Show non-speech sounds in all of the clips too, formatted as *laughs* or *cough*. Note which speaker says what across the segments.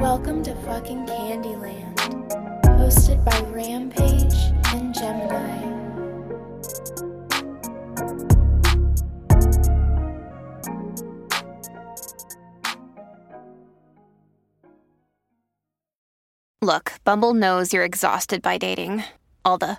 Speaker 1: Welcome to fucking Candyland, hosted by Rampage and Gemini.
Speaker 2: Look, Bumble knows you're exhausted by dating. All the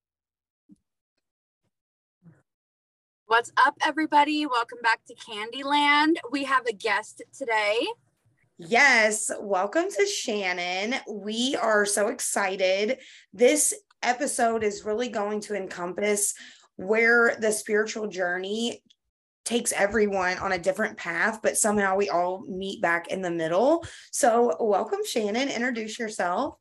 Speaker 3: What's up, everybody? Welcome back to Candyland. We have a guest today.
Speaker 4: Yes, welcome to Shannon. We are so excited. This episode is really going to encompass where the spiritual journey takes everyone on a different path, but somehow we all meet back in the middle. So, welcome, Shannon. Introduce yourself.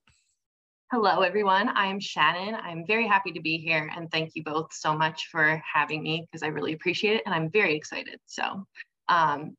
Speaker 5: Hello, everyone. I'm Shannon. I'm very happy to be here and thank you both so much for having me because I really appreciate it and I'm very excited. So, um,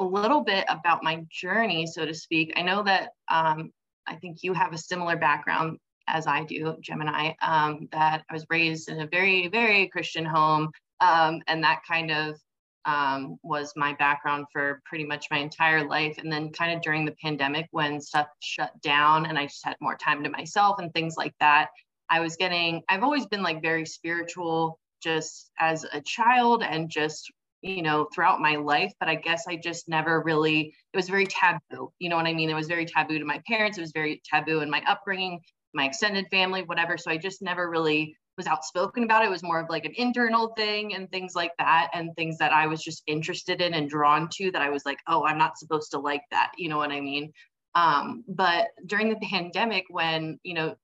Speaker 5: a little bit about my journey, so to speak. I know that um, I think you have a similar background as I do, Gemini, um, that I was raised in a very, very Christian home. Um, and that kind of um, was my background for pretty much my entire life. And then, kind of during the pandemic, when stuff shut down and I just had more time to myself and things like that, I was getting, I've always been like very spiritual just as a child and just, you know, throughout my life. But I guess I just never really, it was very taboo. You know what I mean? It was very taboo to my parents, it was very taboo in my upbringing, my extended family, whatever. So I just never really was outspoken about it. it was more of like an internal thing and things like that and things that i was just interested in and drawn to that i was like oh i'm not supposed to like that. You know what i mean? Um, but during the pandemic when you know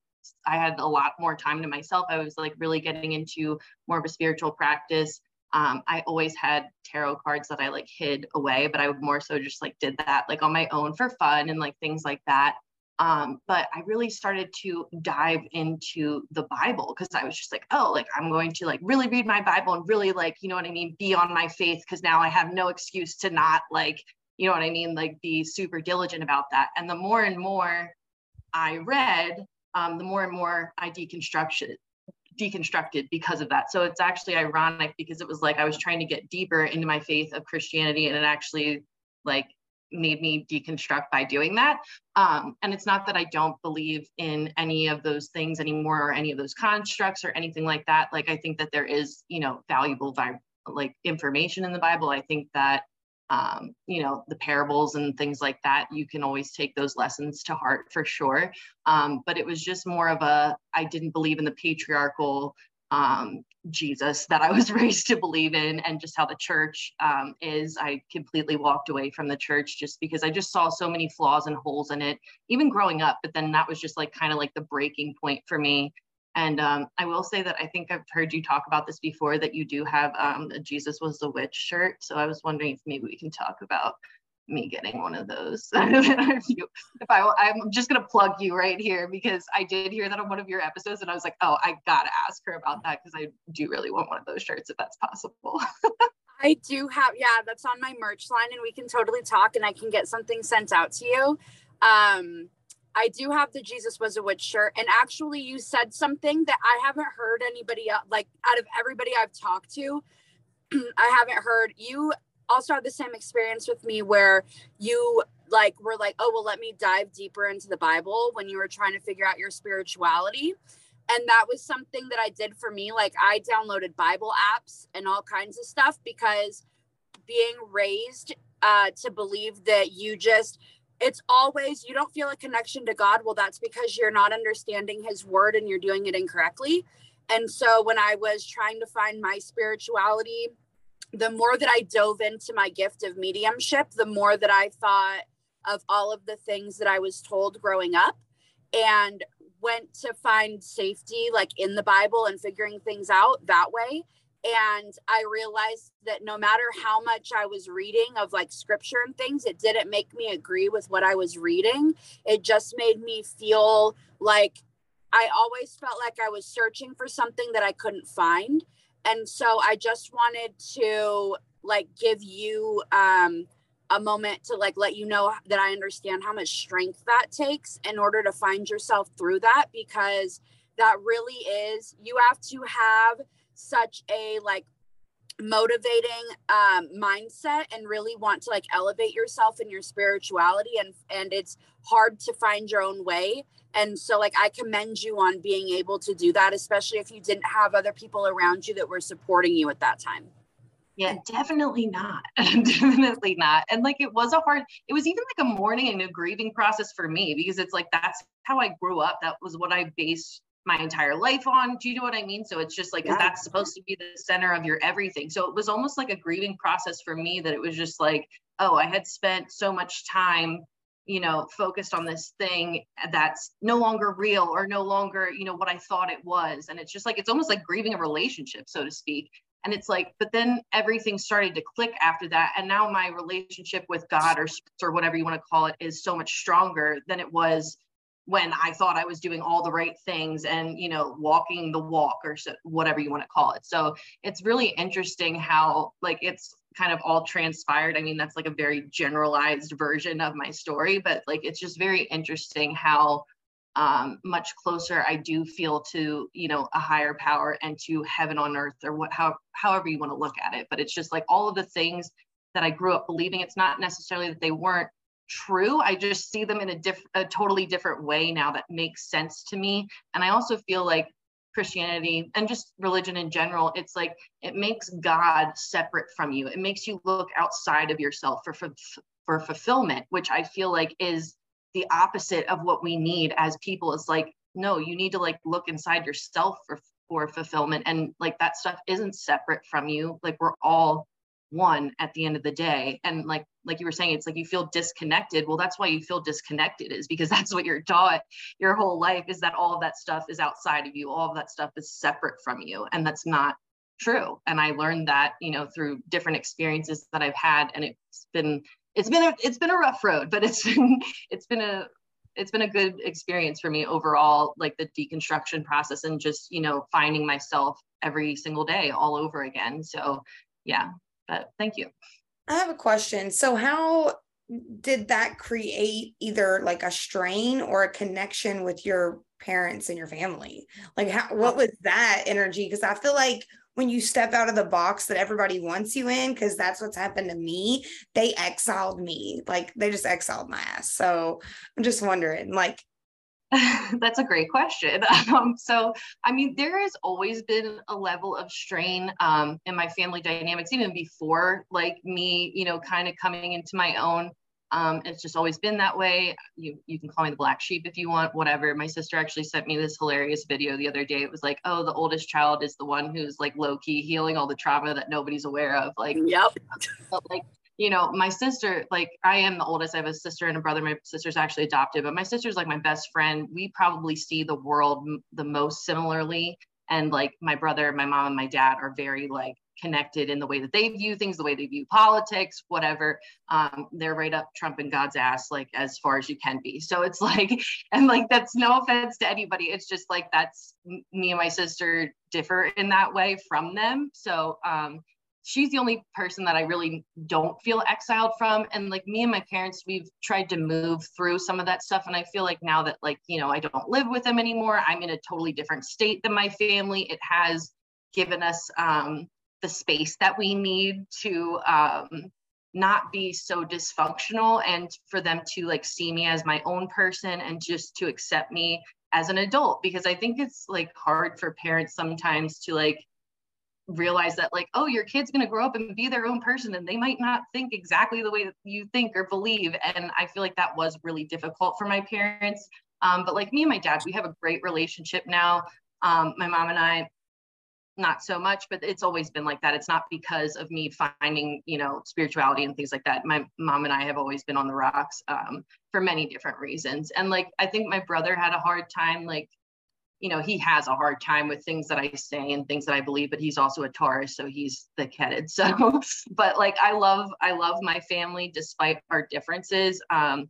Speaker 5: i had a lot more time to myself i was like really getting into more of a spiritual practice. Um, i always had tarot cards that i like hid away but i would more so just like did that like on my own for fun and like things like that um, but I really started to dive into the Bible because I was just like, oh, like I'm going to like really read my Bible and really like, you know what I mean, be on my faith because now I have no excuse to not like, you know what I mean, like be super diligent about that. And the more and more I read, um, the more and more I deconstructed deconstructed because of that. So it's actually ironic because it was like I was trying to get deeper into my faith of Christianity and it actually like made me deconstruct by doing that. Um, and it's not that I don't believe in any of those things anymore or any of those constructs or anything like that. Like I think that there is, you know, valuable vi- like information in the Bible. I think that um, you know, the parables and things like that, you can always take those lessons to heart for sure. Um, but it was just more of a, I didn't believe in the patriarchal um, Jesus that I was *laughs* raised to believe in and just how the church um, is. I completely walked away from the church just because I just saw so many flaws and holes in it, even growing up. But then that was just like kind of like the breaking point for me. And um, I will say that I think I've heard you talk about this before that you do have um, Jesus was a witch shirt. So I was wondering if maybe we can talk about me getting one of those. *laughs* if, I, I'm just gonna plug you right here because I did hear that on one of your episodes, and I was like, oh, I gotta ask her about that because I do really want one of those shirts if that's possible. *laughs*
Speaker 3: I do have, yeah, that's on my merch line, and we can totally talk, and I can get something sent out to you. Um, I do have the Jesus was a witch shirt, and actually, you said something that I haven't heard anybody else, like out of everybody I've talked to. *clears throat* I haven't heard you also had the same experience with me where you like were like, oh, well, let me dive deeper into the Bible when you were trying to figure out your spirituality. And that was something that I did for me. Like, I downloaded Bible apps and all kinds of stuff because being raised uh, to believe that you just, it's always, you don't feel a connection to God. Well, that's because you're not understanding his word and you're doing it incorrectly. And so when I was trying to find my spirituality, the more that I dove into my gift of mediumship, the more that I thought of all of the things that I was told growing up and went to find safety like in the Bible and figuring things out that way. and I realized that no matter how much I was reading of like scripture and things, it didn't make me agree with what I was reading. It just made me feel like I always felt like I was searching for something that I couldn't find. And so I just wanted to like give you um a moment to like let you know that I understand how much strength that takes in order to find yourself through that because that really is you have to have such a like motivating um mindset and really want to like elevate yourself in your spirituality and and it's hard to find your own way and so like i commend you on being able to do that especially if you didn't have other people around you that were supporting you at that time
Speaker 5: yeah, definitely not. *laughs* definitely not. And like it was a hard, it was even like a mourning and a grieving process for me because it's like that's how I grew up. That was what I based my entire life on. Do you know what I mean? So it's just like yeah. that's supposed to be the center of your everything. So it was almost like a grieving process for me that it was just like, oh, I had spent so much time you know focused on this thing that's no longer real or no longer you know what i thought it was and it's just like it's almost like grieving a relationship so to speak and it's like but then everything started to click after that and now my relationship with god or or whatever you want to call it is so much stronger than it was when i thought i was doing all the right things and you know walking the walk or so, whatever you want to call it so it's really interesting how like it's kind of all transpired i mean that's like a very generalized version of my story but like it's just very interesting how um, much closer I do feel to you know a higher power and to heaven on earth or what how however you want to look at it. But it's just like all of the things that I grew up believing. It's not necessarily that they weren't true. I just see them in a diff a totally different way now that makes sense to me. And I also feel like Christianity and just religion in general, it's like it makes God separate from you. It makes you look outside of yourself for for, for fulfillment, which I feel like is the opposite of what we need as people is like no you need to like look inside yourself for for fulfillment and like that stuff isn't separate from you like we're all one at the end of the day. And like like you were saying it's like you feel disconnected. Well that's why you feel disconnected is because *laughs* that's what you're taught your whole life is that all of that stuff is outside of you. All of that stuff is separate from you. And that's not true. And i learned that you know through different experiences that i've had. And it's been it's been a it's been a rough road, but it's *laughs* been it's been a it's been a good experience for me overall, like the deconstruction process and just you know finding myself every single day all over again. So yeah, but thank you.
Speaker 4: I have a question. So how did that create either like a strain or a connection with your parents and your family? Like how what oh. was that energy? Because I feel like when you step out of the box that everybody wants you in, because that's what's happened to me, they exiled me. Like they just exiled my ass. So I'm just wondering, like, *laughs*
Speaker 5: That's a great question. *laughs* Um, so, I mean, there has always been a level of strain um, in my family dynamics, even before like me, you know, kind of coming into my own. Um, it's just always been that way. You you can call me the black sheep if you want, whatever. My sister actually sent me this hilarious video the other day. It was like, oh, the oldest child is the one who's like low key healing all the trauma that nobody's aware of. Like,
Speaker 3: yep. *laughs*
Speaker 5: But like, you know, my sister, like I am the oldest. I have a sister and a brother. My sister's actually adopted, but my sister's like my best friend. We probably see the world m- the most similarly. And like my brother, my mom, and my dad are very like connected in the way that they view things, the way they view politics, whatever. Um, they're right up Trump and God's ass, like as far as you can be. So it's *laughs* like, and like that's no offense to anybody. It's just like that's me and my sister differ in that way from them. So um, she's the only person that I really don't feel exiled from. And like me and my parents, we've tried to move through some of that stuff. And I feel like now that like, you know, I don't live with them anymore, I'm in a totally different state than my family. It has given us um, the space that we need to um, not be so dysfunctional and for them to like see me as my own person and just to accept me as an adult because i think it's like hard for parents sometimes to like realize that like oh your kid's going to grow up and be their own person and they might not think exactly the way that you think or believe and i feel like that was really difficult for my parents. Um, but like me and my dad we have a great relationship now. Um, my mom and i not so much but it's always been like that. It's not because of me finding you know spirituality and things like that. My mom and i have always been on the rocks um, for many different reasons. And like i think my brother had a hard time like you know, he has a hard time with things that I say and things that I believe, but he's also a Taurus, so he's thick headed. *laughs* So, but like I love, I love my family despite our differences. Um,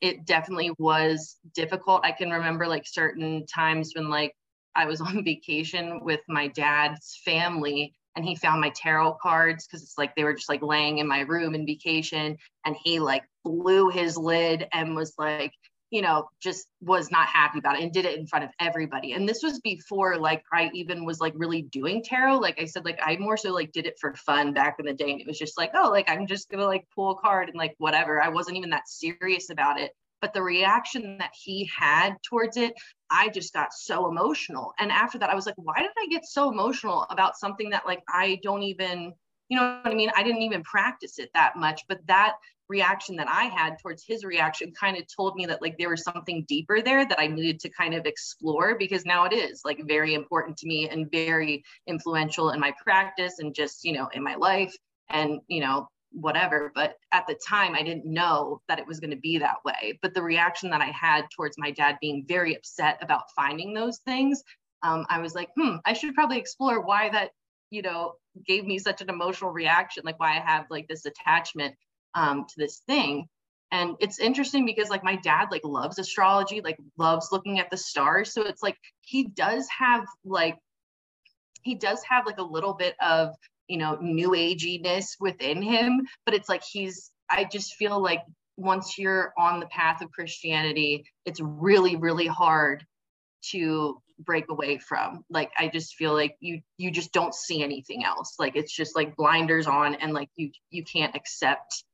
Speaker 5: it definitely was difficult. I can remember like certain times when like I was *laughs* on vacation with my dad's family and he found my tarot cards because it's like they were just like laying in my room in vacation and he like blew his lid and was like you know just was not happy about it and did it in front of everybody. And this was before like i even was like really doing tarot. Like i said like i more so like did it for fun back in the day. And it was just like oh like i'm just gonna like pull a card and like whatever. I wasn't even that serious about it. But the reaction that he had towards it i just got so emotional. And after that i was like why did i get so emotional about something that like i don't even you know what i mean i didn't even practice it that much but that reaction that i had towards his reaction kind of told me that like there was something deeper there that i needed to kind of explore because now it is like very important to me and very influential in my practice and just you know in my life and you know whatever. But at the time, I didn't know that it was going to be that way. But the reaction that I had towards my dad being very upset about finding those things, um, I was like, hmm, I should probably explore why that, you know, gave me such an emotional reaction, like why I have like this attachment um, to this thing. And it's interesting because like my dad like loves astrology, like loves looking at the stars. So it's like he does have like he does have like a little bit of you know new aginess within him but it's like he's i just feel like once you're on the path of christianity it's really really hard to break away from like i just feel like you you just don't see anything else like it's just like blinders on and like you you can't accept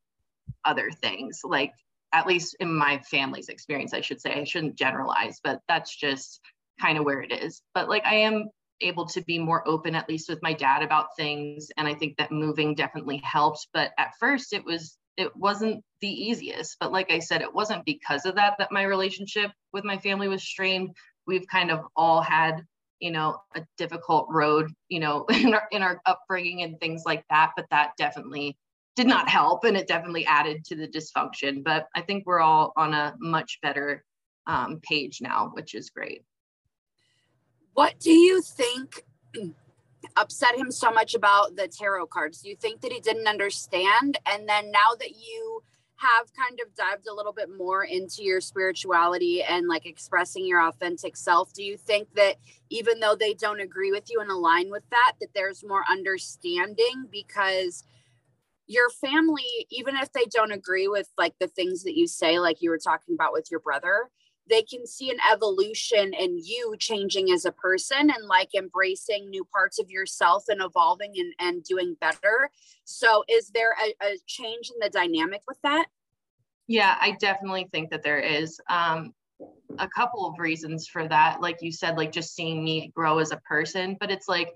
Speaker 5: other things like at least in my family's experience i should say i shouldn't generalize but that's just kind of where it is but like i am able to be more open, at least with my dad, about things. And I think that moving definitely helped. But at first, it was it wasn't the easiest. But like I said, it wasn't because of that that my relationship with my family was strained. We've kind of all had you know a difficult road you know *laughs* in our, in our upbringing and things like that but that definitely did not help and it definitely added to the dysfunction but i think we're all on a much better um, page now which is great
Speaker 3: what do you think *clears throat* upset him so much about the tarot cards? Do you think that he didn't understand? And then now that you have kind of dived a little bit more into your spirituality and like expressing your authentic self, do you think that even though they don't agree with you and align with that, that there's more understanding? Because your family, even if they don't agree with like the things that you say, like you were talking about with your brother, they can see an evolution in you changing as a person and like embracing new parts of yourself and evolving and, and doing better. So, is there a, a change in the dynamic with that?
Speaker 5: Yeah, I definitely think that there is. Um, a couple of reasons for that. Like you said, like just seeing me grow as a person, but it's like,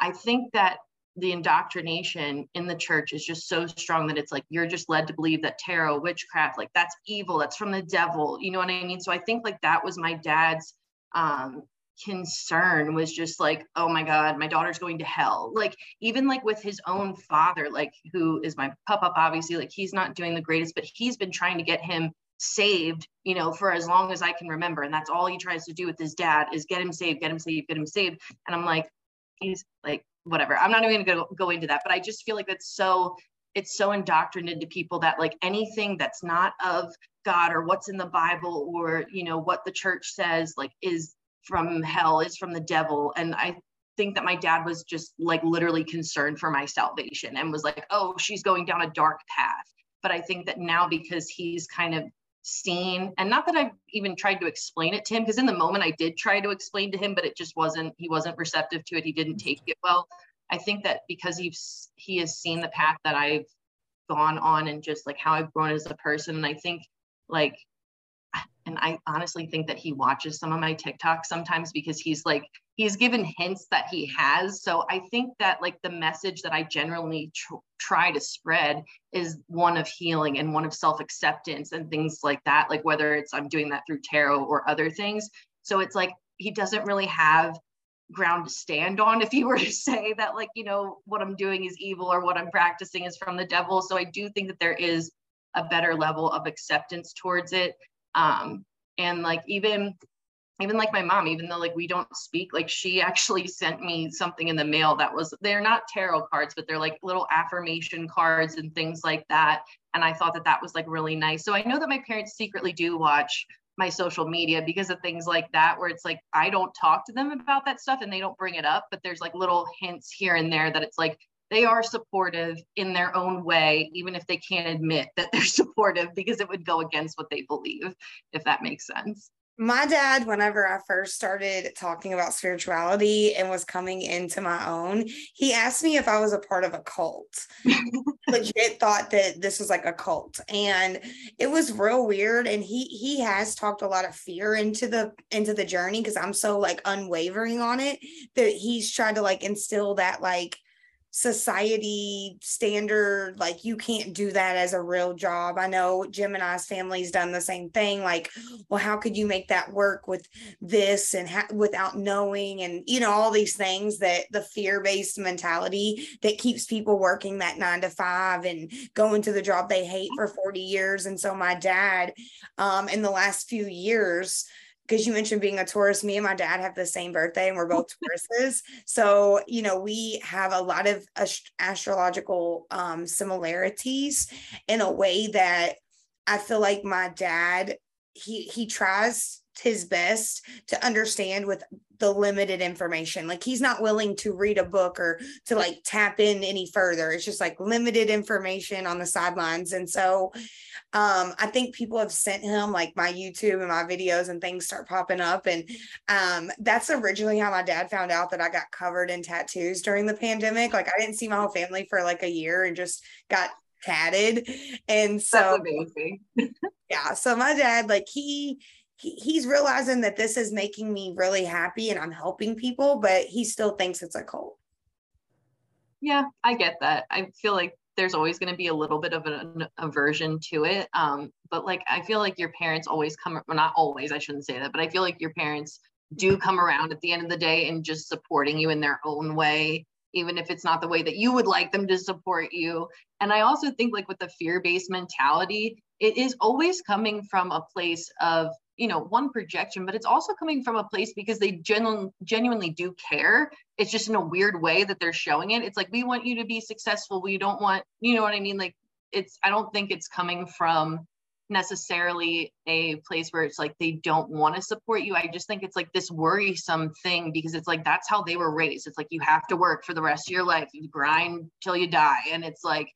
Speaker 5: I think that the indoctrination in the church is just so strong that it's like you're just led to believe that tarot witchcraft like that's evil that's from the devil you know what i mean? So i think like that was my dad's um concern was just like oh my god my daughter's going to hell. Like even like with his own father like who is my pup up obviously like he's not doing the greatest but he's been trying to get him saved you know for as long as i can remember. And that's all he tries to do with his dad is get him saved get him saved get him saved. And i'm like he's like whatever. I'm not even to go into that, but I just feel like that's so it's so indoctrinated to people that like anything that's not of God or what's in the Bible or you know what the church says like is from hell is from the devil and I think that my dad was just like literally concerned for my salvation and was like oh she's going down a dark path but I think that now because he's kind of seen and not that i've even tried to explain it to him because in the moment i did try to explain to him but it just wasn't he wasn't receptive to it he didn't take it well. I think that because he's he has seen the path that i've gone on and just like how i've grown as a person and i think like and I honestly think that he watches some of my TikToks sometimes because he's like he's given hints that he has. So I think that like the message that I generally tr- try to spread is one of healing and one of self-acceptance and things like that like whether it's I'm doing that through tarot or other things. So it's like he doesn't really have ground to stand on if he were to *laughs* say that like you know what I'm doing is evil or what I'm practicing is from the devil. So I do think that there is a better level of acceptance towards it um, and like even even like my mom, even though like we don't speak, like she actually *laughs* sent me something in the mail that was they're not tarot cards, but they're like little affirmation cards and things like that. And I thought that that was like really nice. So I know that my parents secretly do watch my social media because of things like that, where it's like I don't talk to them about that stuff and they don't bring it up, but there's like little hints here and there that it's like they are supportive in their own way, even if they can't admit that they're *laughs* supportive because it would go against what they believe, if that makes sense.
Speaker 4: My dad whenever i first started talking about spirituality and was coming into my own he asked me if i was a part of a cult. *laughs* Legit thought that this was like a cult. And it was real weird and he he has talked a lot of fear into the into the journey because i'm so like unwavering on it that he's tried to like instill that like society standard like you can't do that as a real job. I know gemini's family's done the same thing like well how could you make that work with this and ha- without knowing? And you know all these things that the fear-based mentality that keeps people working that nine to five and going to the job they hate for 40 years. And so my dad um in the last few years because you mentioned being a Taurus, me and my dad have the same birthday and we're both *laughs* Tauruses. So, you know, we have a lot of ast- astrological um, similarities in a way that I feel like my dad, he he tries his best to understand with the limited information. Like he's not willing to read a book or to like tap in any further. It's just like limited information on the sidelines. And so um, I think people have sent him like my YouTube and my videos and things start popping up. And um, that's originally how my dad found out that I got covered in tattoos during the pandemic. Like I didn't see my whole family for like a year and just got tatted. And so *laughs* yeah. So my dad, like he he, he's realizing that this is making me really happy and I'm helping people, but he still thinks it's a cult.
Speaker 5: Yeah, I get that. I feel like there's always going to be a little bit of an aversion to it. Um, but like, I feel like your parents always come, well, not always, I shouldn't say that, but I feel like your parents do come around at the end of the day and just supporting you in their own way, even if it's not the way that you would like them to support you. And I also think like with the fear-based mentality, it is always coming from a place of you know one projection but it's also coming from a place because they genu- genuinely do care. It's just in a weird way that they're showing it. It's like we want you to be successful. We don't want you know what i mean? Like it's i don't think it's coming from necessarily a place where it's like they don't want to support you. I just think it's like this worrisome thing because it's like that's how they were raised. It's like you have to work for the rest of your life. You grind till you die. And it's like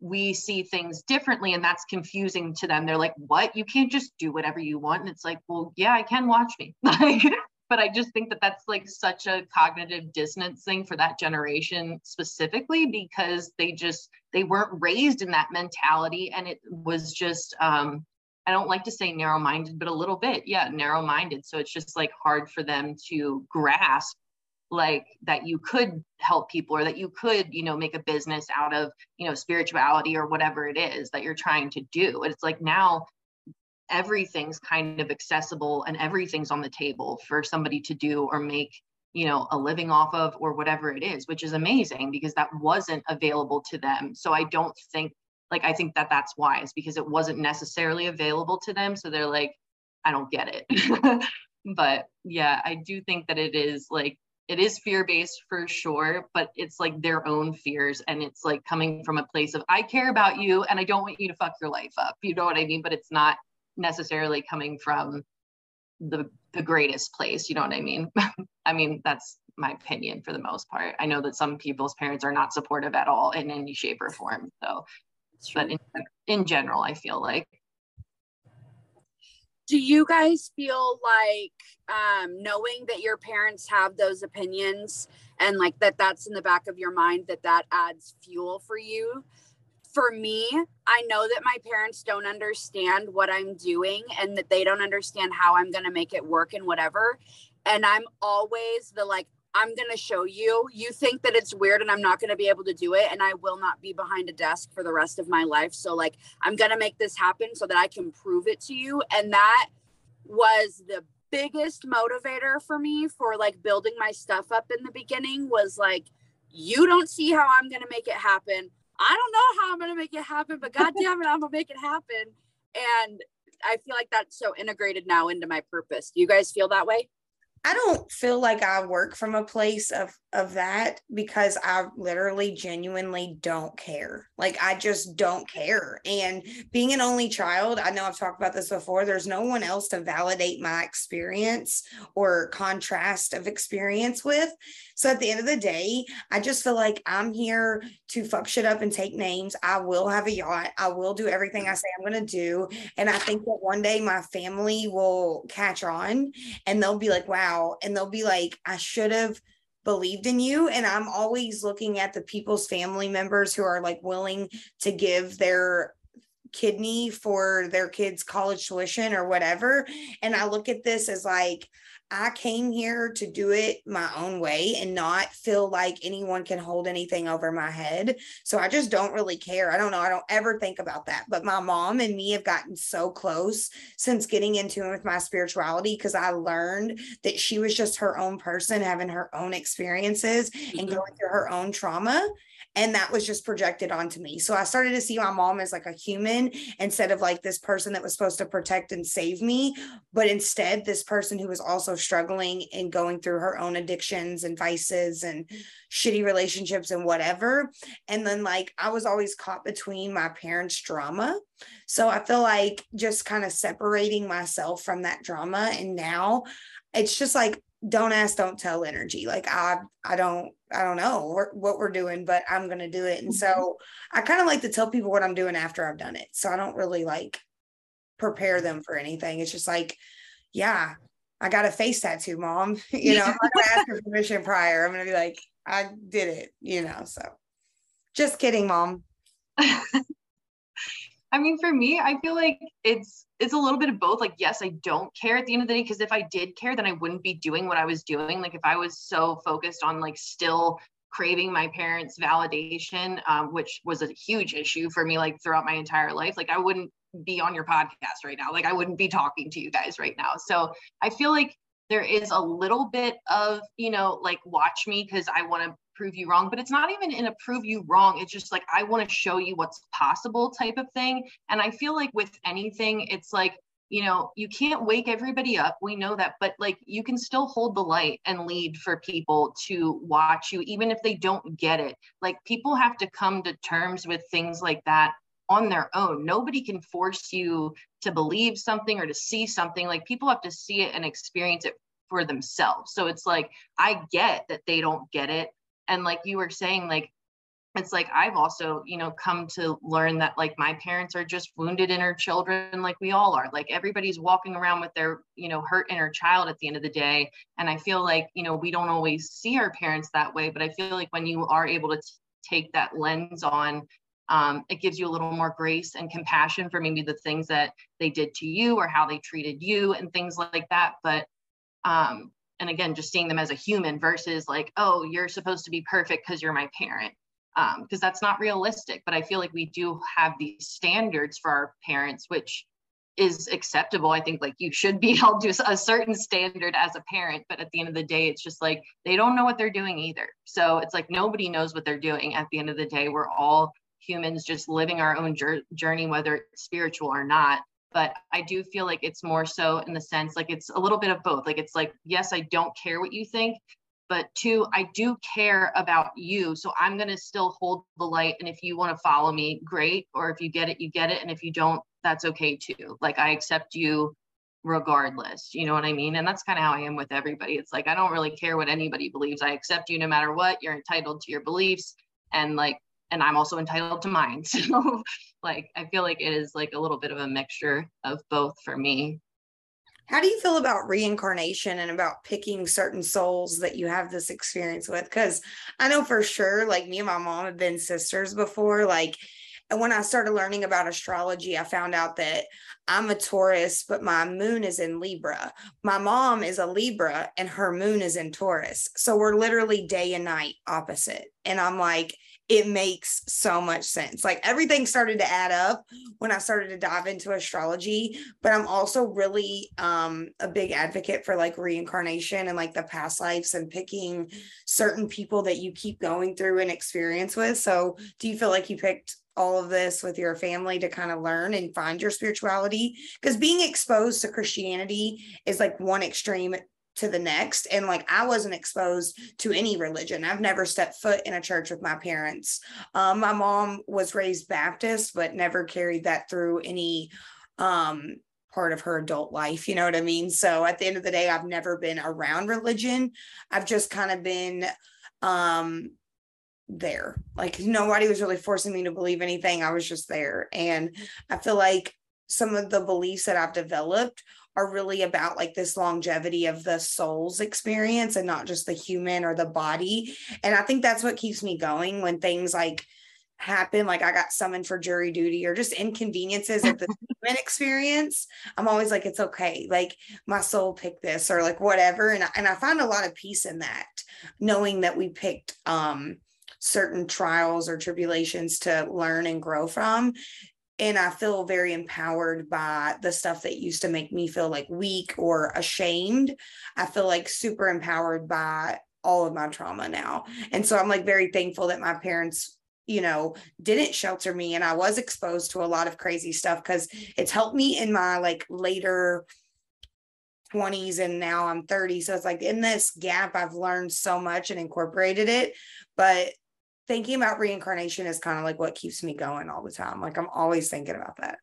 Speaker 5: we see things differently and that's confusing to them. They're like what? You can't just do whatever you want. And it's like well yeah i can watch me. *laughs* But i just think that that's like such a cognitive dissonance thing for that generation specifically because they just they weren't raised in that mentality and it was just um i don't like to say narrow minded but a little bit. Yeah narrow minded so it's just like hard for them to grasp like that you could help people or that you could you know make a business out of you know spirituality or whatever it is that you're trying to do. It's like now everything's kind of accessible and everything's on the table for somebody to do or make you know a living off of or whatever it is which is amazing because that wasn't available to them. So i don't think like i think that that's is because it wasn't necessarily available to them. So they're like i don't get it. *laughs* But yeah i do think that it is like it is fear based for sure, but it's like their own fears. And it's like coming from a place of, I care about you and I don't want you to fuck your life up. You know what I mean? But it's not necessarily coming from the, the greatest place. You know what I mean? *laughs* I mean, that's my opinion for the most part. I know that some people's parents are not supportive at all in any shape or form. So, but in, in general, I feel like
Speaker 3: do you guys feel like um, knowing that your parents have those opinions and like that that's in the back of your mind that that adds fuel for you? For me i know that my parents don't understand what i'm doing and that they don't understand how i'm going to make it work and whatever. And i'm always the like I'm going to show you. You think that it's weird and I'm not going to be able to do it. And I will not be behind a desk for the rest of my life. So, like, I'm going to make this happen so that I can prove it to you. And that was the biggest motivator for me for like building my stuff up in the beginning was like, you don't see how I'm going to make it happen. I don't know how I'm going to make it happen, but *laughs* God damn it, I'm going to make it happen. And I feel like that's so integrated now into my purpose. Do you guys feel that way?
Speaker 4: I don't feel like I work from a place of of that because I literally genuinely don't care. Like I just don't care. And being an only child, I know I've talked about this before, there's no one else to validate my experience or contrast of experience with. So at the end of the day, I just feel like I'm here to fuck shit up and take names. I will have a yacht. I will do everything I say I'm going to do. And I think that one day my family will catch on and they'll be like, wow. And they'll be like, I should have believed in you and i'm always looking at the people's family members who are like willing to give their kidney for their kids college tuition or whatever and i look at this as like I came here to do it my own way and not feel like anyone can hold anything over my head. So I just don't really care. I don't know. I don't ever think about that. But my mom and me have gotten so close since getting into it with my spirituality because I learned that she was just her own person having her own experiences and mm-hmm. going through her own trauma and that was just projected onto me. So i started to see my mom as like a human instead of like this person that was supposed to protect and save me but instead this person who was also struggling and going through her own addictions and vices and shitty relationships and whatever. And then like i was always caught between my parents drama. So i feel like just kind of separating myself from that drama and now it's just like don't ask don't tell energy. Like i i don't i don't know what we're doing but i'm going to do it. And so mm-hmm. i kind of like to tell people what i'm doing after i've done it. So i don't really like prepare them for anything. It's just like yeah i got a face tattoo mom. *laughs* You know i'm not going to ask for permission prior. I'm going to be like i did it you know so. Just kidding mom *laughs*
Speaker 5: I mean, for me, I feel like it's it's a little bit of both. Like, yes, I don't care at the end of the day because if I did care, then I wouldn't be doing what I was doing. Like, if I was so focused on like still craving my parents' validation, um, which was a huge issue for me, like throughout my entire life, like I wouldn't be on your podcast right now. Like, I wouldn't be talking to you guys right now. So I feel like there is a little bit of you know like watch me because i want to prove you wrong but it's not even in a prove you wrong it's just like i want to show you what's possible type of thing. And i feel like with anything it's like you know you can't wake everybody up we know that but like you can still hold the light and lead for people to watch you even if they don't get it. Like people have to come to terms with things like that on their own. Nobody can force you to believe something or to see something like people have to see it and experience it for themselves. So it's like i get that they don't get it and like you were saying like it's like i've also you know come to learn that like my parents are just wounded inner children like we all are like everybody's walking around with their you know hurt inner child at the end of the day and i feel like you know we don't always see our parents that way but i feel like when you are able to t- take that lens on um, it gives you a little more grace and compassion for maybe the things that they did to you or how they treated you and things like that but um, and again just seeing them as a human versus like oh you're supposed to be perfect because you're my parent. Because um, that's not realistic but i feel like we do have these standards for our parents which is acceptable. I think like you should be *laughs* held to a certain standard as a parent but at the end of the day it's just like they don't know what they're doing either. So it's like nobody knows what they're doing at the end of the day. We're all humans just living our own journey whether it's spiritual or not but I do feel like it's more so in the sense like it's a little bit of both. Like it's like, yes, I don't care what you think, but two, I do care about you. So I'm going to still hold the light. And if you want to follow me, great. Or if you get it, you get it. And if you don't, that's okay too. Like I accept you regardless. You know what I mean? And that's kind of how I am with everybody. It's like, I don't really care what anybody believes. I accept you no matter what. You're entitled to your beliefs. And like, and I'm also entitled to mine. *laughs* So like I feel like it is like a little bit of a mixture of both for me.
Speaker 4: How do you feel about reincarnation and about picking certain souls that you have this experience with? Because I know for sure, like me and my mom have been sisters before. Like, and when I started learning about astrology, I found out that I'm a Taurus, but my moon is in Libra. My mom is a Libra and her moon is in Taurus. So we're literally day and night opposite. And I'm like, it makes so much sense. Like everything started to add up when I started to dive into astrology, but I'm also really um a big advocate for like reincarnation and like the past lives and picking certain people that you keep going through and experience with. So, do you feel like you picked all of this with your family to kind of learn and find your spirituality because being exposed to christianity is like one extreme to the next. And like i wasn't exposed to any religion. I've never stepped foot in a church with my parents. Um, my mom was raised baptist but never carried that through any um, part of her adult life you know what i mean? So at the end of the day i've never been around religion. I've just kind of been um there. Like nobody was really forcing me to believe anything. I was just there. And i feel like some of the beliefs that i've developed are really about like this longevity of the soul's experience and not just the human or the body. And I think that's what keeps me going when things like happen, like I got summoned for jury duty or just inconveniences of the *laughs* human experience. I'm always like, it's okay. Like my soul picked this or like whatever. And I, and I find a lot of peace in that, knowing that we picked um certain trials or tribulations to learn and grow from and I feel very empowered by the stuff that used to make me feel like weak or ashamed. I feel like super empowered by all of my trauma now. And so I'm like very thankful that my parents you know didn't shelter me and I was exposed to a lot of crazy stuff cuz it's helped me in my like later 20s and now I'm 30 so it's like in this gap I've learned so much and incorporated it but thinking about reincarnation is kind of like what keeps me going all the time. Like I'm always thinking about that.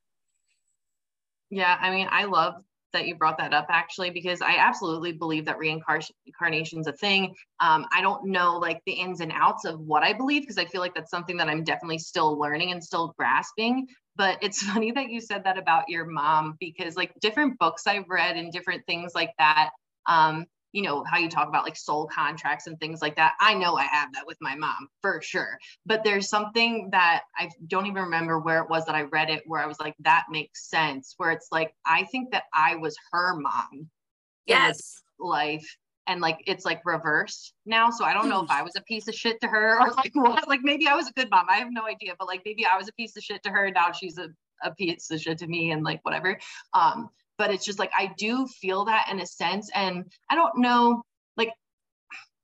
Speaker 5: Yeah, I mean, I love that you brought that up actually because I absolutely believe that reincarnation is a thing. Um, I don't know like the ins and outs of what I believe because I feel like that's something that I'm definitely still learning and still grasping. But it's *laughs* funny that you said that about your mom because like different books I've read and different things like that. Um, you know how you talk about like soul contracts and things like that i know i have that with my mom for sure. But there's something that i don't even remember where it was that i read it where i was like that makes sense where it's like i think that i was her mom
Speaker 3: yes.
Speaker 5: life and like it's like reversed now so i don't know if i was a piece of shit to her or like *laughs* what like maybe i was a good mom i have no idea but like maybe i was a piece of shit to her now she's a, a piece of shit to me and like whatever um but it's just like I do feel that in a sense. And I don't know, like,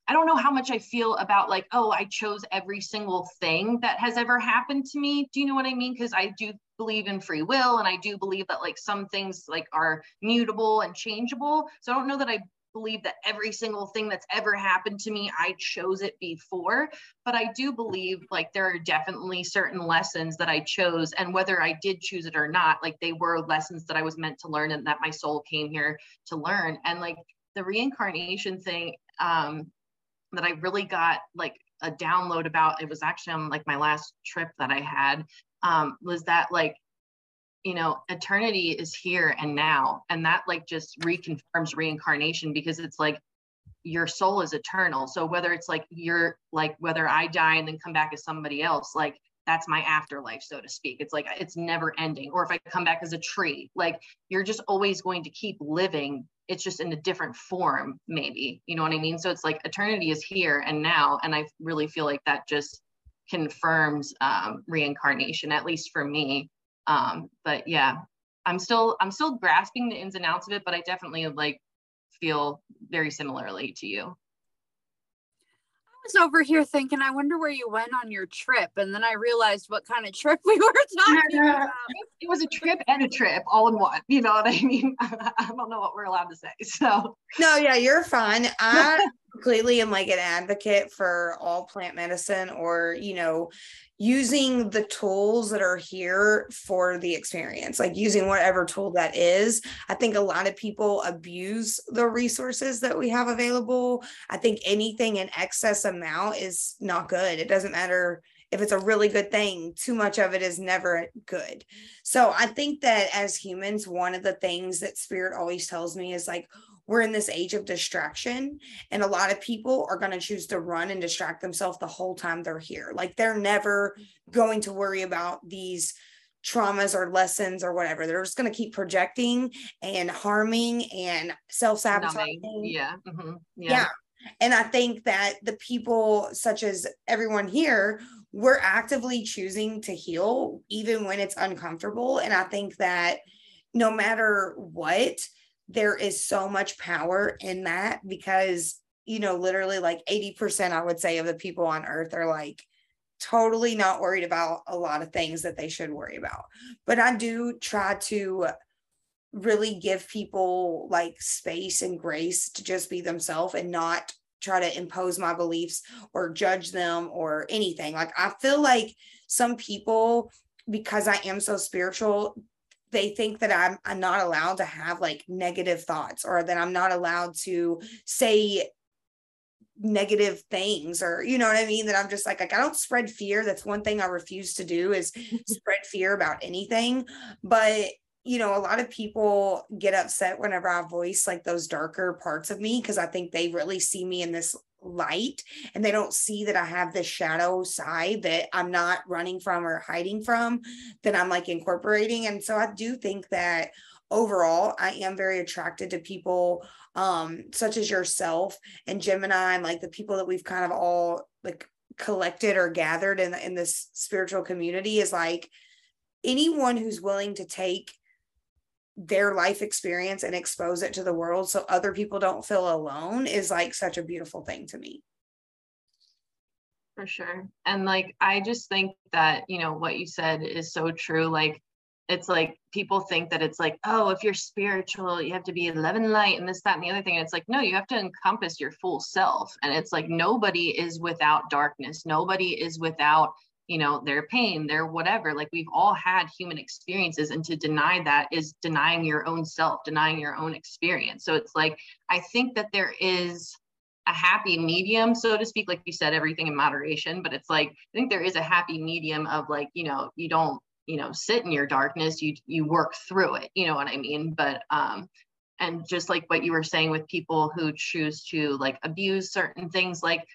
Speaker 5: I don't know how much I feel about like, oh, I chose every single thing that has ever happened to me. Do you know what I mean? Because I do believe in free will and I do believe that like some things like are mutable and changeable. So I don't know that I believe that every single thing that's ever happened to me, I chose it before. But I do believe like there are definitely certain lessons that I chose. And whether I did choose it or not, like they were lessons that I was meant to learn and that my soul came here to learn. And like the reincarnation thing um, that I really got like a download about, it was actually on like my last trip that I had, um, was that like you know eternity is here and now and that like just reconfirms reincarnation because it's like your soul is eternal. So whether it's like you're like whether i die and then come back as somebody else like that's my afterlife so to speak. It's like it's never ending. Or if i come back as a tree like you're just always going to keep living. It's just in a different form maybe. You know what i mean? So it's like eternity is here and now and i really feel like that just confirms um, reincarnation at least for me um, but yeah, I'm still I'm still grasping the ins and outs of it, but I definitely like feel very similarly to you.
Speaker 3: I was over here thinking, I wonder where you went on your trip, and then I realized what kind of *laughs* trip we were talking *laughs* about.
Speaker 5: It was a trip and a trip all in one. You know what I mean? *laughs* I don't know what we're allowed to say. So
Speaker 4: no, yeah, you're fine. I completely am like an advocate for all plant medicine or you know using the tools that are here for the experience like using whatever tool that is. I think a lot of people abuse the resources that we have available. I think anything in excess amount is not good. It doesn't matter if it's a really good thing, too much of it is never good. So I think that as humans, one of the things that spirit always tells me is like, we're in this age of distraction and a lot of people are going to choose to run and distract themselves the whole time they're here like they're never going to worry about these traumas or lessons or whatever they're just going to keep projecting and harming and self-sabotaging
Speaker 5: yeah. Mm-hmm.
Speaker 4: yeah yeah and i think that the people such as everyone here we're actively choosing to heal even when it's uncomfortable and i think that no matter what there is so much power in that because you know literally like 80% i would say of the people on earth are like totally not worried about a lot of things that they should worry about. But I do try to really give people like space and grace to just be themselves and not try to impose my beliefs or judge them or anything. Like I feel like some people because I am so spiritual, they think that I'm I'm not allowed to have like negative thoughts or that I'm not allowed to say negative things or you know what I mean? That I'm just like like I don't spread fear. That's one thing I refuse to do is *laughs* spread fear about anything. But you know, a lot of people get upset whenever I voice like those darker parts of me because I think they really see me in this light and they don't see that I have this shadow side that I'm not running from or hiding from that I'm like incorporating. And so I do think that overall I am very attracted to people um such as yourself and Gemini and like the people that we've kind of all like collected or gathered in in this spiritual community is like anyone who's willing to take their life experience and expose it to the world so other people don't feel alone is like such a beautiful thing to me.
Speaker 5: For sure. And like i just think that you know what you said is so true like it's like people think that it's like oh if you're spiritual you have to be love and light and this that and the other thing. And it's like no you have to encompass your full self. And it's like nobody is without darkness. Nobody is without you know their pain their whatever like we've all had human experiences and to deny that is denying your own self denying your own experience. So it's like i think that there is a happy medium so to speak like you said everything in moderation but it's like i think there is a happy medium of like you know you don't you know sit in your darkness you you work through it you know what i mean? But um and just like what you were saying with people who choose to like abuse certain things like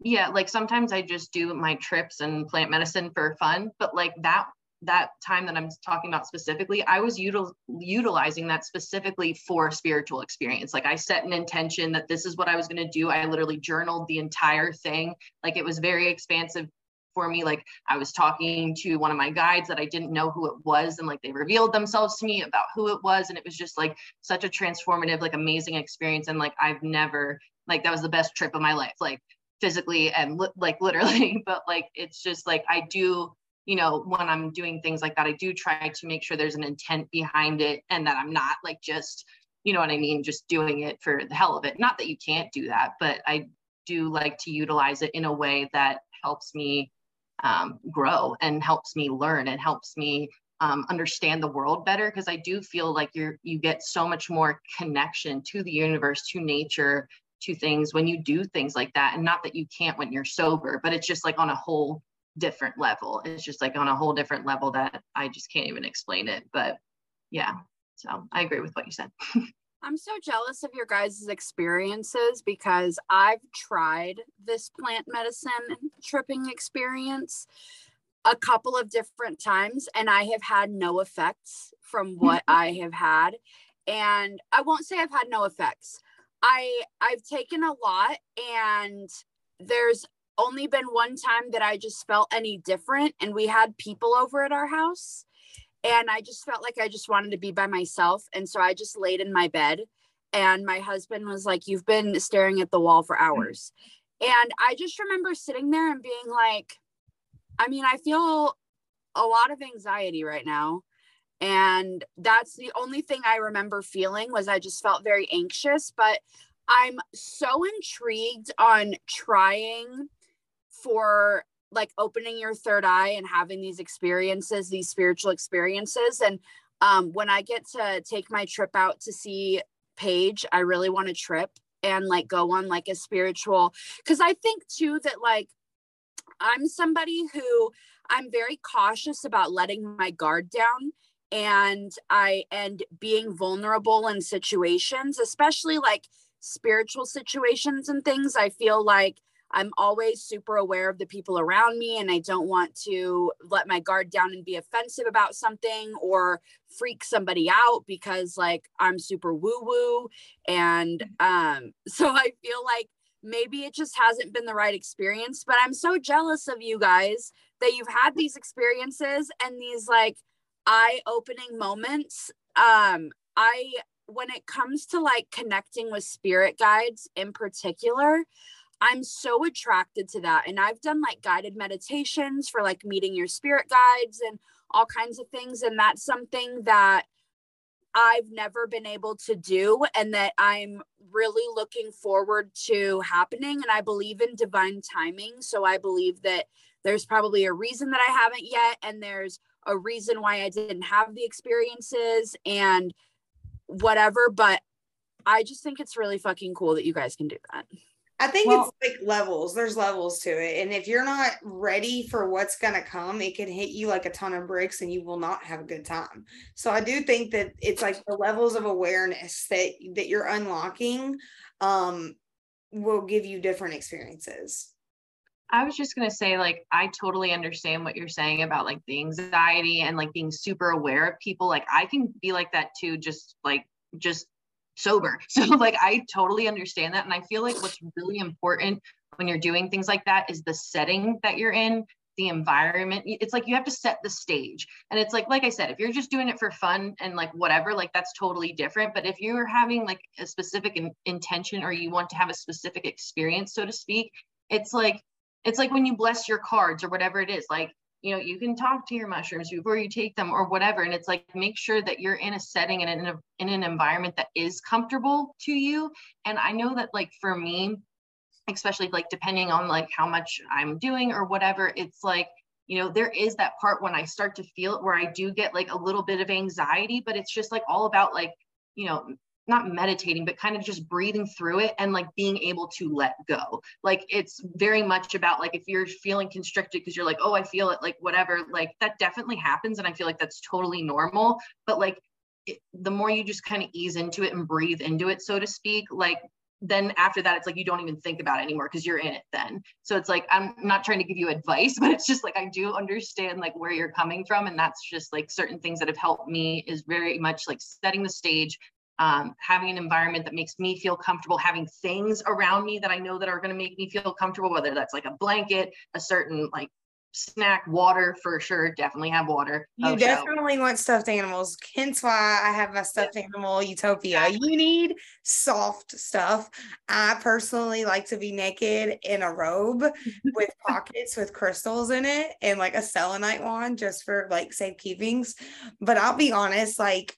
Speaker 5: yeah like sometimes i just do my trips and plant medicine for fun but like that that time that i'm talking about specifically i was util- utilizing that specifically for spiritual experience. Like i set an intention that this is what i was going to do. I literally journaled the entire thing. Like it was very expansive for me. Like i was talking to one of my guides that i didn't know who it was and like they revealed themselves to me about who it was and it was just like such a transformative like amazing experience and like i've never like that was the best trip of my life. Like physically and li- like *laughs* literally but like it's just like i do you know when i'm doing things like that i do try to make sure there's an intent behind it and that i'm not like just you know what i mean just doing it for the hell of it. Not that you can't do that but i do like to utilize it in a way that helps me um, grow and helps me learn and helps me um, understand the world better because i do feel like you're you get so much more connection to the universe to nature to things when you do things like that. And not that you can't when you're sober, but it's just like on a whole different level. It's just like on a whole different level that I just can't even explain it. But yeah, so I agree with what you said. *laughs*
Speaker 3: I'm so jealous of your guys' experiences because I've tried this plant medicine tripping experience a couple of different times and I have had no effects from what *laughs* I have had. And I won't say I've had no effects. I I've taken a lot and there's only been one time that I just felt any different and we had people over at our house and I just felt like I just wanted to be by myself. And so I just laid in my bed and my husband was like you've been staring at the wall for hmm. hours. And I just remember sitting there and being like I mean I feel a lot of anxiety right now and that's the only thing i remember feeling was i just felt very anxious but i'm so intrigued on trying for like opening your third eye and having these experiences these spiritual experiences. And um, when i get to take my trip out to see paige i really want to trip and like go on like a spiritual because i think too that like i'm somebody who i'm very cautious about letting my guard down and I and being vulnerable in situations, especially like spiritual situations and things. I feel like I'm always super aware of the people around me and I don't want to let my guard down and be offensive about something or freak somebody out because like I'm super woo woo and um *laughs* so I feel like maybe it just hasn't been the right experience but I'm so jealous of you guys that you've had these experiences and these like eye opening moments. Um, I, when it comes to like connecting with spirit guides in particular, I'm so attracted to that. And I've done like guided meditations for like meeting your spirit guides and all kinds of things. And that's something that I've never been able to do and that I'm really looking forward to happening. And I believe in divine timing. So I believe that there's probably a reason that I haven't yet. And there's a reason why I didn't have the experiences and whatever. But I just think it's really fucking cool that you guys can do that.
Speaker 4: I think well, it's like levels. There's levels to it. And if you're not ready for what's going to come, it can hit you like a ton of bricks and you will not have a good time. So I do think that it's like the levels of awareness that that you're unlocking um will give you different experiences.
Speaker 5: I was just going to say, like, I totally understand what you're saying about like the anxiety and like being super aware of people. Like, I can be like that too, just like, just sober. *laughs* So like I totally understand that. And I feel like what's really important when you're doing things like that is the setting that you're in, the environment. It's like you have to set the stage. And it's like, like I said, if you're just doing it for fun and like whatever, like that's totally different. But if you're having like a specific in- intention or you want to have a specific experience, so to speak, it's like, it's like when you bless your cards or whatever it is, like you know you can talk to your mushrooms before you take them or whatever and it's like make sure that you're in a setting and in, a, in an environment that is comfortable to you and i know that like for me especially like depending on like how much i'm doing or whatever it's like you know there is that part when i start to feel it where i do get like a little bit of anxiety but it's just like all about like you know not meditating but kind of just breathing through it and like being able to let go. Like it's very much about like if you're feeling constricted because you're like oh i feel it like whatever like that definitely happens and i feel like that's totally normal but like it, the more you just kind of ease into it and breathe into it so to speak like then after that it's like you don't even think about it anymore because you're in it then. So it's like i'm not trying to give you advice *laughs* but it's just like i do understand like where you're coming from and that's just like certain things that have helped me is very much like setting the stage um, having an environment that makes me feel comfortable, having things around me that I know that are going to make me feel comfortable, whether that's like a blanket, a certain like snack, water for sure. Definitely have water.
Speaker 4: You oh, definitely so. want stuffed animals. Hence why I have my stuffed animal utopia. You need soft stuff. I personally like to be naked in a robe *laughs* with pockets with crystals in it and like a selenite wand just for like safekeepings. But I'll be honest, like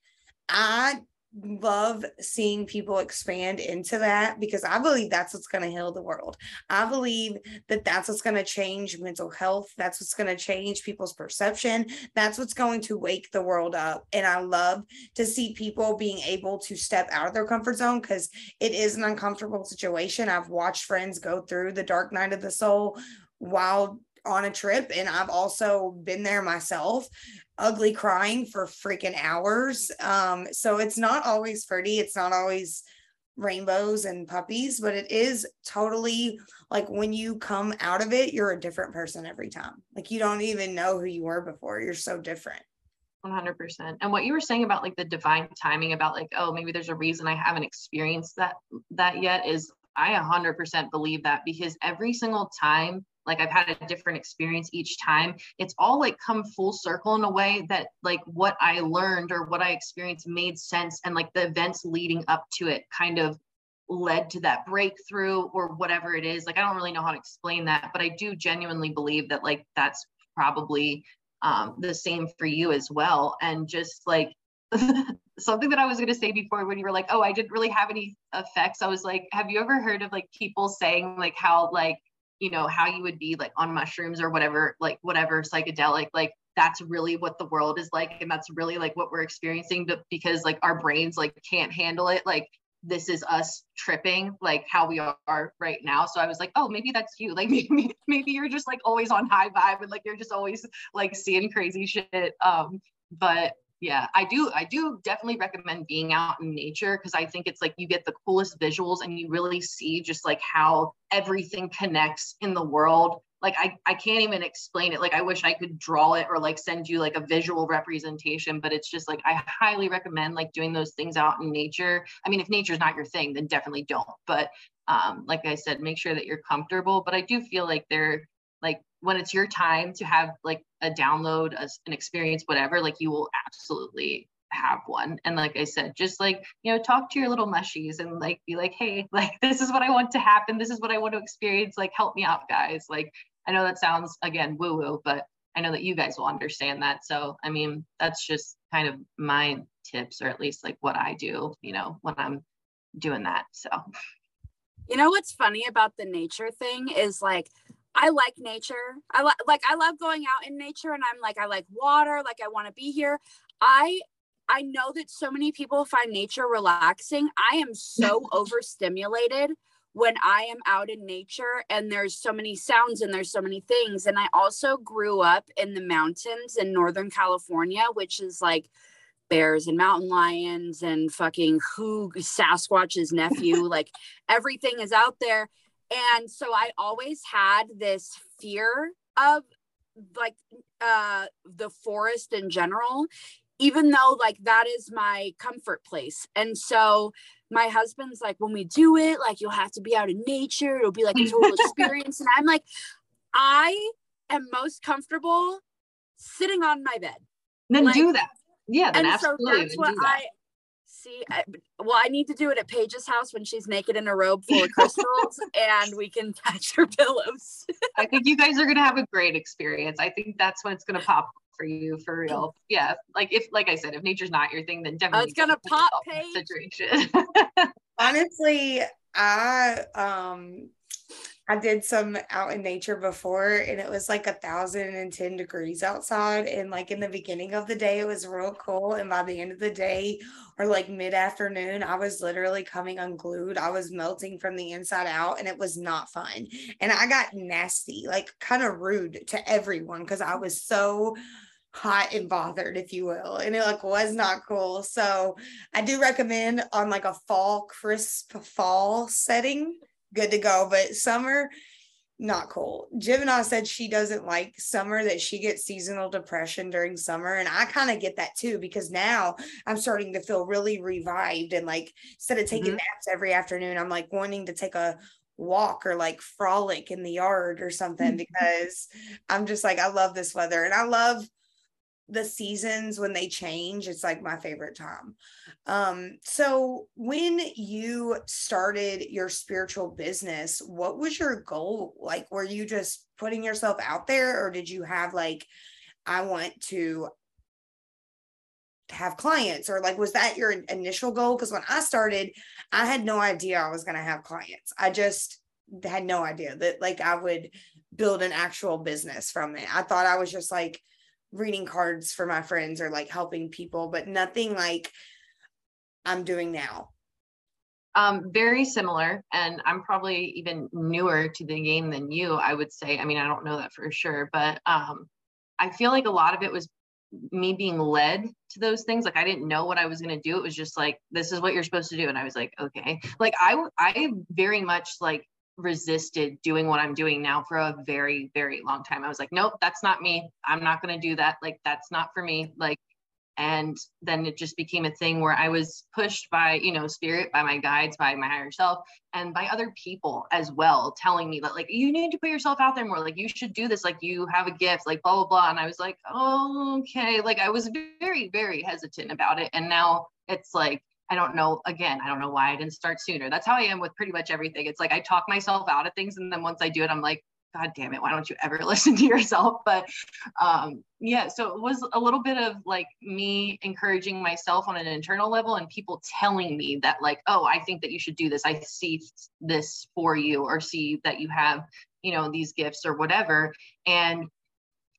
Speaker 4: I love seeing people expand into that because I believe that's what's going to heal the world. I believe that that's what's going to change mental health. That's what's going to change people's perception. That's what's going to wake the world up. And I love to see people being able to step out of their comfort zone because it is an uncomfortable situation. I've watched friends go through the dark night of the soul while on a trip and I've also been there myself ugly crying for freaking hours um so it's not always pretty it's not always rainbows and puppies but it is totally like when you come out of it you're a different person every time like you don't even know who you were before you're so different.
Speaker 5: 100% and what you were saying about like the divine timing about like oh maybe there's a reason i haven't experienced that that yet is i 100% believe that because every single time like I've had a different experience each time. It's all like come full circle in a way that like what I learned or what I experienced made sense and like the events leading up to it kind of led to that breakthrough or whatever it is. Like I don't really know how to explain that, but I do genuinely believe that like that's probably um, the same for you as well. And just like *laughs* something that I was going to say before when you were like, oh, I didn't really have any effects. I was like, have you ever heard of like people saying like how like you know how you would be like on mushrooms or whatever like whatever psychedelic like that's really what the world is like and that's really like what we're experiencing but because like our brains like can't handle it like this is us tripping like how we are right now. So i was like oh maybe that's you. *laughs* Like maybe maybe you're just like always on high vibe and like you're just always like seeing crazy shit um but yeah i do i do definitely recommend being out in nature because i think it's like you get the coolest visuals and you really see just like how everything connects in the world. Like I, I can't even explain it like i wish i could draw it or like send you like a visual representation but it's just like i highly recommend like doing those things out in nature. I mean if nature's not your thing then definitely don't but um, like i said make sure that you're comfortable but i do feel like they're like when it's your time to have like a download a, an experience whatever like you will absolutely have one. And like i said just like you know talk to your little mushies and like be like hey *laughs* like this is what i want to happen. This is what i want to experience. Like help me out guys. Like i know that sounds again woo woo but i know that you guys will understand that. So i mean that's just kind of my tips or at least like what i do you know when i'm doing that so.
Speaker 3: You know what's funny about the nature thing is like I like nature. I like like I love going out in nature and I'm like I like water, like I want to be here. I I know that so many people find nature relaxing. I am so *laughs* overstimulated when I am out in nature and there's so many sounds and there's so many things. And I also grew up in the mountains in Northern California, which is like bears and mountain lions and fucking who Sasquatch's nephew. *laughs* like everything is out there. And so I always had this fear of like uh the forest in general even though like that is my comfort place. And so my husband's like, when we do it, like you'll have to be out in nature. It'll be like a total *laughs* experience. And I'm like, I am most comfortable sitting on my bed.
Speaker 5: Then
Speaker 3: like,
Speaker 5: do that. Yeah. Then
Speaker 3: and
Speaker 5: absolutely.
Speaker 3: so that's what I see. I, well, I need to do it at Paige's house when she's naked in a robe full of crystals *laughs* and we can touch her pillows.
Speaker 5: I think you guys are going to have a great experience. I think that's when it's going to pop for you for real. Yeah. Like if like I said, if nature's not your thing, then
Speaker 3: Oh,
Speaker 5: definitely
Speaker 3: it's gonna pop Paige.
Speaker 5: situation. *laughs*
Speaker 4: Honestly, I um I did some out in nature before and it was like a thousand and ten degrees outside. And like in the beginning of the day, it was real cool. And by the end of the day or like mid afternoon, I was literally coming unglued. I was melting from the inside out and it was not fun. And I got nasty, like kind of rude to everyone because I was so hot and bothered if you will and it like was not cool so i do recommend on like a fall crisp fall setting good to go but summer not cool Gemini said she doesn't like summer that she gets seasonal depression during summer and i kind of get that too because now i'm starting to feel really revived and like instead of taking
Speaker 5: Mhm.
Speaker 4: naps every afternoon i'm like wanting to take a walk or like frolic in the yard or something because i'm just like i love this weather and i love the seasons when they change it's like my favorite time. Um so when you started your spiritual business what was your goal? Like were you just putting yourself out there or did you have like i want to have clients or like was that your initial goal? Because when i started i had no idea i was going to have clients. I just had no idea that like i would build an actual business from it. I thought i was just like reading cards for my friends or like helping people, but nothing like I'm doing now.
Speaker 5: um, very similar. And I'm probably even newer to the game than you, I would say. I mean, I don't know that for sure, but um, I feel like a lot of it was me being led to those things. Like I didn't know what I was going to do. It was just like, this is what you're supposed to do. And I was like, okay. Like I, I very much like resisted doing what I'm doing now for a very, very long time. I was like, nope, that's not me. I'm not going to do that. Like, that's not for me. Like, and then it just became a thing where I was pushed by, you know, spirit, by my guides, by my higher self, and by other people as well, telling me that, like, you need to put yourself out there more. Like, you should do this. Like, you have a gift, like, blah, blah, blah. And I was like, oh, okay. Like, I was very, very hesitant about it. And now it's like, I don't know. Again, I don't know why I didn't start sooner. That's how I am with pretty much everything. It's like I talk myself out of things. And then once I do it, I'm like, God damn it, why don't you ever *laughs* listen to yourself? But um, yeah, so it was a little bit of like me encouraging myself on an internal level and people telling me that, like, oh, I think that you should do this. I see this for you, or see that you have, you know, these gifts or whatever. And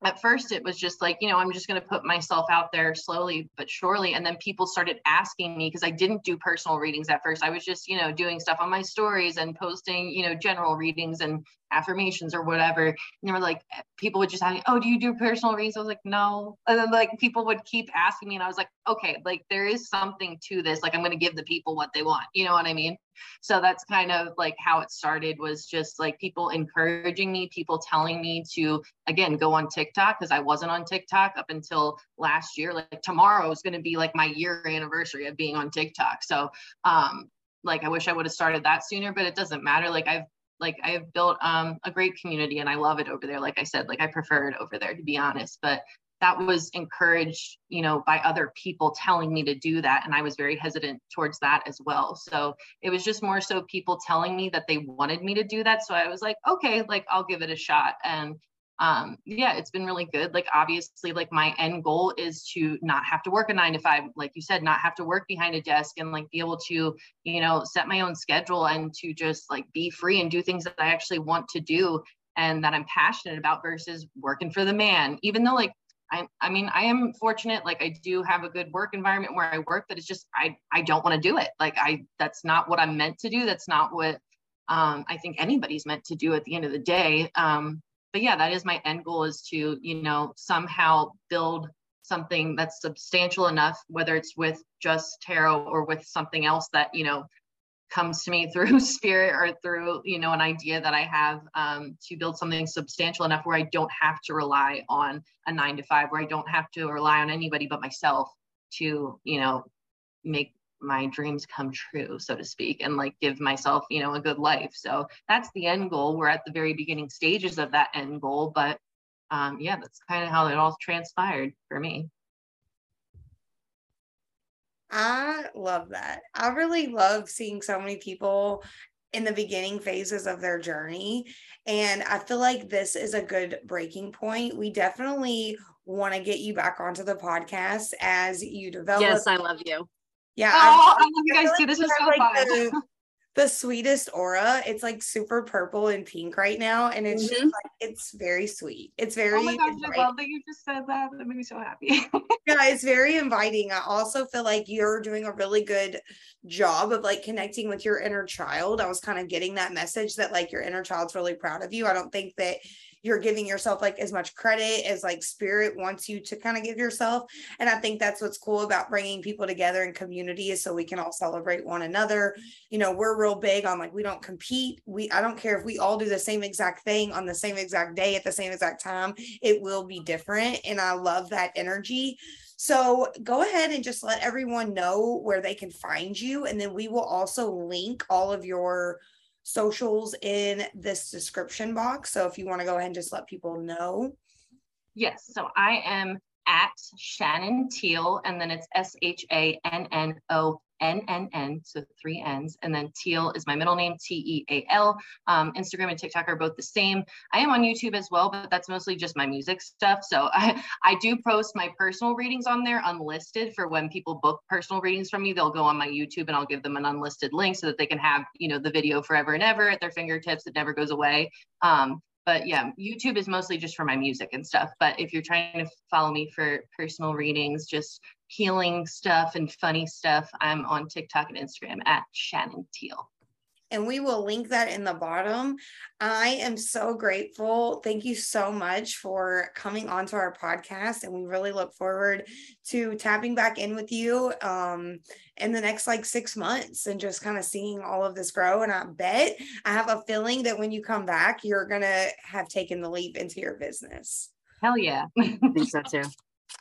Speaker 5: at first it was just like you know i'm just going to put myself out there slowly but surely and then people started asking me because i didn't do personal readings at first. I was just you know doing stuff on my stories and posting you know general readings and affirmations or whatever and they were like people would just ask me oh do you do personal readings? I was like no. And then like people would keep asking me and i was like okay like there is something to this like i'm going to give the people what they want you know what i mean? So that's kind of like how it started was just like people encouraging me people telling me to again go on tiktok because i wasn't on tiktok up until last year like tomorrow is going to be like my year anniversary of being on tiktok. So um like i wish i would have started that sooner but it doesn't matter like i've like i have built um a great community and i love it over there like i said like i prefer it over there to be honest but that was encouraged you know by other people telling me to do that and i was very hesitant towards that as well. So it was just more so people telling me that they wanted me to do that so i was like okay like i'll give it a shot and um yeah it's been really good. Like obviously like my end goal is to not have to work a 9 to 5 like you said not have to work behind a desk and like be able to you know set my own schedule and to just like be free and do things that I actually want to do and that I'm passionate about versus working for the man. Even though like I, I mean i am fortunate like i do have a good work environment where i work but it's just i i don't want to do it. Like i that's not what i'm meant to do. That's not what um, i think anybody's meant to do at the end of the day. Um, but yeah, that is my end goal is to, you know, somehow build something that's substantial enough, whether it's with just tarot or with something else that, you know, comes to me *laughs* through spirit or through, you know, an idea that I have um, to build something substantial enough where I don't have to rely on a nine to five, where I don't have to rely on anybody but myself to, you know, make my dreams come true so to speak and like give myself you know a good life. So that's the end goal. We're at the very beginning stages of that end goal but um yeah that's kind of how it all transpired for me.
Speaker 4: I love that. I really love seeing so many people in the beginning phases of their journey and i feel like this is a good breaking point. We definitely want to get you back onto the podcast as you develop
Speaker 3: yes i love you
Speaker 4: yeah.
Speaker 5: Oh, I, I love you guys too. This is so like fun.
Speaker 4: The, the, sweetest aura. It's like super purple and pink right now. And it's mm-hmm. just like it's very sweet. It's very
Speaker 5: Oh my gosh, I love that you just said that. That made me so happy. *laughs*
Speaker 4: yeah, it's very inviting. I also feel like you're doing a really good job of like connecting with your inner child. I was kind of getting that message that like your inner child's really proud of you. I don't think that you're giving yourself like as much credit as like spirit wants you to kind of give yourself. And i think that's what's cool about bringing people together in community is so we can all celebrate one another. You know we're real big on like we don't compete. We i don't care if we all do the same exact thing on the same exact day at the same exact time it will be different. And i love that energy. So go ahead and just let everyone know where they can find you. And then we will also link all of your socials in this description box. So if you want to go ahead and just let people know.
Speaker 5: Yes. So I am at Shannon Teal, and then it's S H A N N O N N N, so three N's, and then Teal is my middle name, T E A L. Um, Instagram and TikTok are both the same. I am on YouTube as well, but that's mostly just my music stuff. So I, *laughs* I do post my personal readings on there unlisted for when people book personal readings from me. They'll go on my YouTube and I'll give them an unlisted link so that they can have, you know, the video forever and ever at their fingertips. It never goes away. Um, but yeah, YouTube is mostly just for my music and stuff. But if you're trying to follow me for personal readings, just healing stuff and funny stuff, I'm on TikTok and Instagram at Shannon Teal
Speaker 4: and we will link that in the bottom. I am so grateful. Thank you so much for coming onto our podcast, and we really look forward to tapping back in with you um, in the next like six months and just kind of seeing all of this grow. And I bet I have a feeling that when you come back, you're gonna have taken the leap into your business.
Speaker 5: Hell yeah,
Speaker 3: I *laughs* think so too.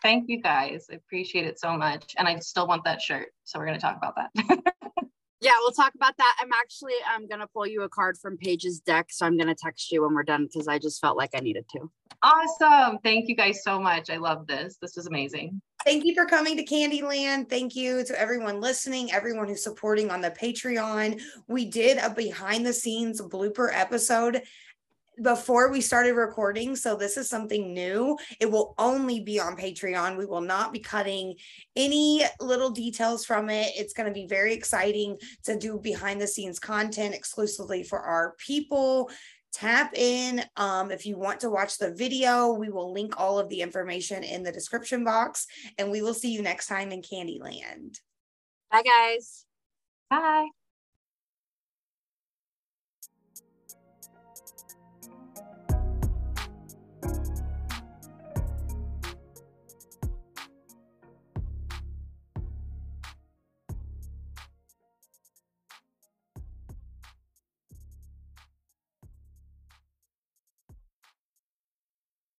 Speaker 5: Thank you guys. I appreciate it so much. And I still want that shirt. So we're going to talk about that. *laughs*
Speaker 3: Yeah, we'll talk about that. I'm actually I'm gonna pull you a card from Paige's deck, so I'm gonna text you when we're done because I just felt like I needed to.
Speaker 5: Awesome! Thank you guys so much. I love this. This is amazing.
Speaker 4: Thank you for coming to Candyland. Thank you to everyone listening, everyone who's supporting on the Patreon. We did a behind the scenes blooper episode before we started recording. So this is something new. It will only be on Patreon. We will not be cutting any little details from it. It's going to be very exciting to do behind the scenes content exclusively for our people. Tap in. Um, if you want to watch the video, we will link all of the information in the description box. And we will see you next time in Candyland.
Speaker 3: Bye, guys.
Speaker 5: Bye.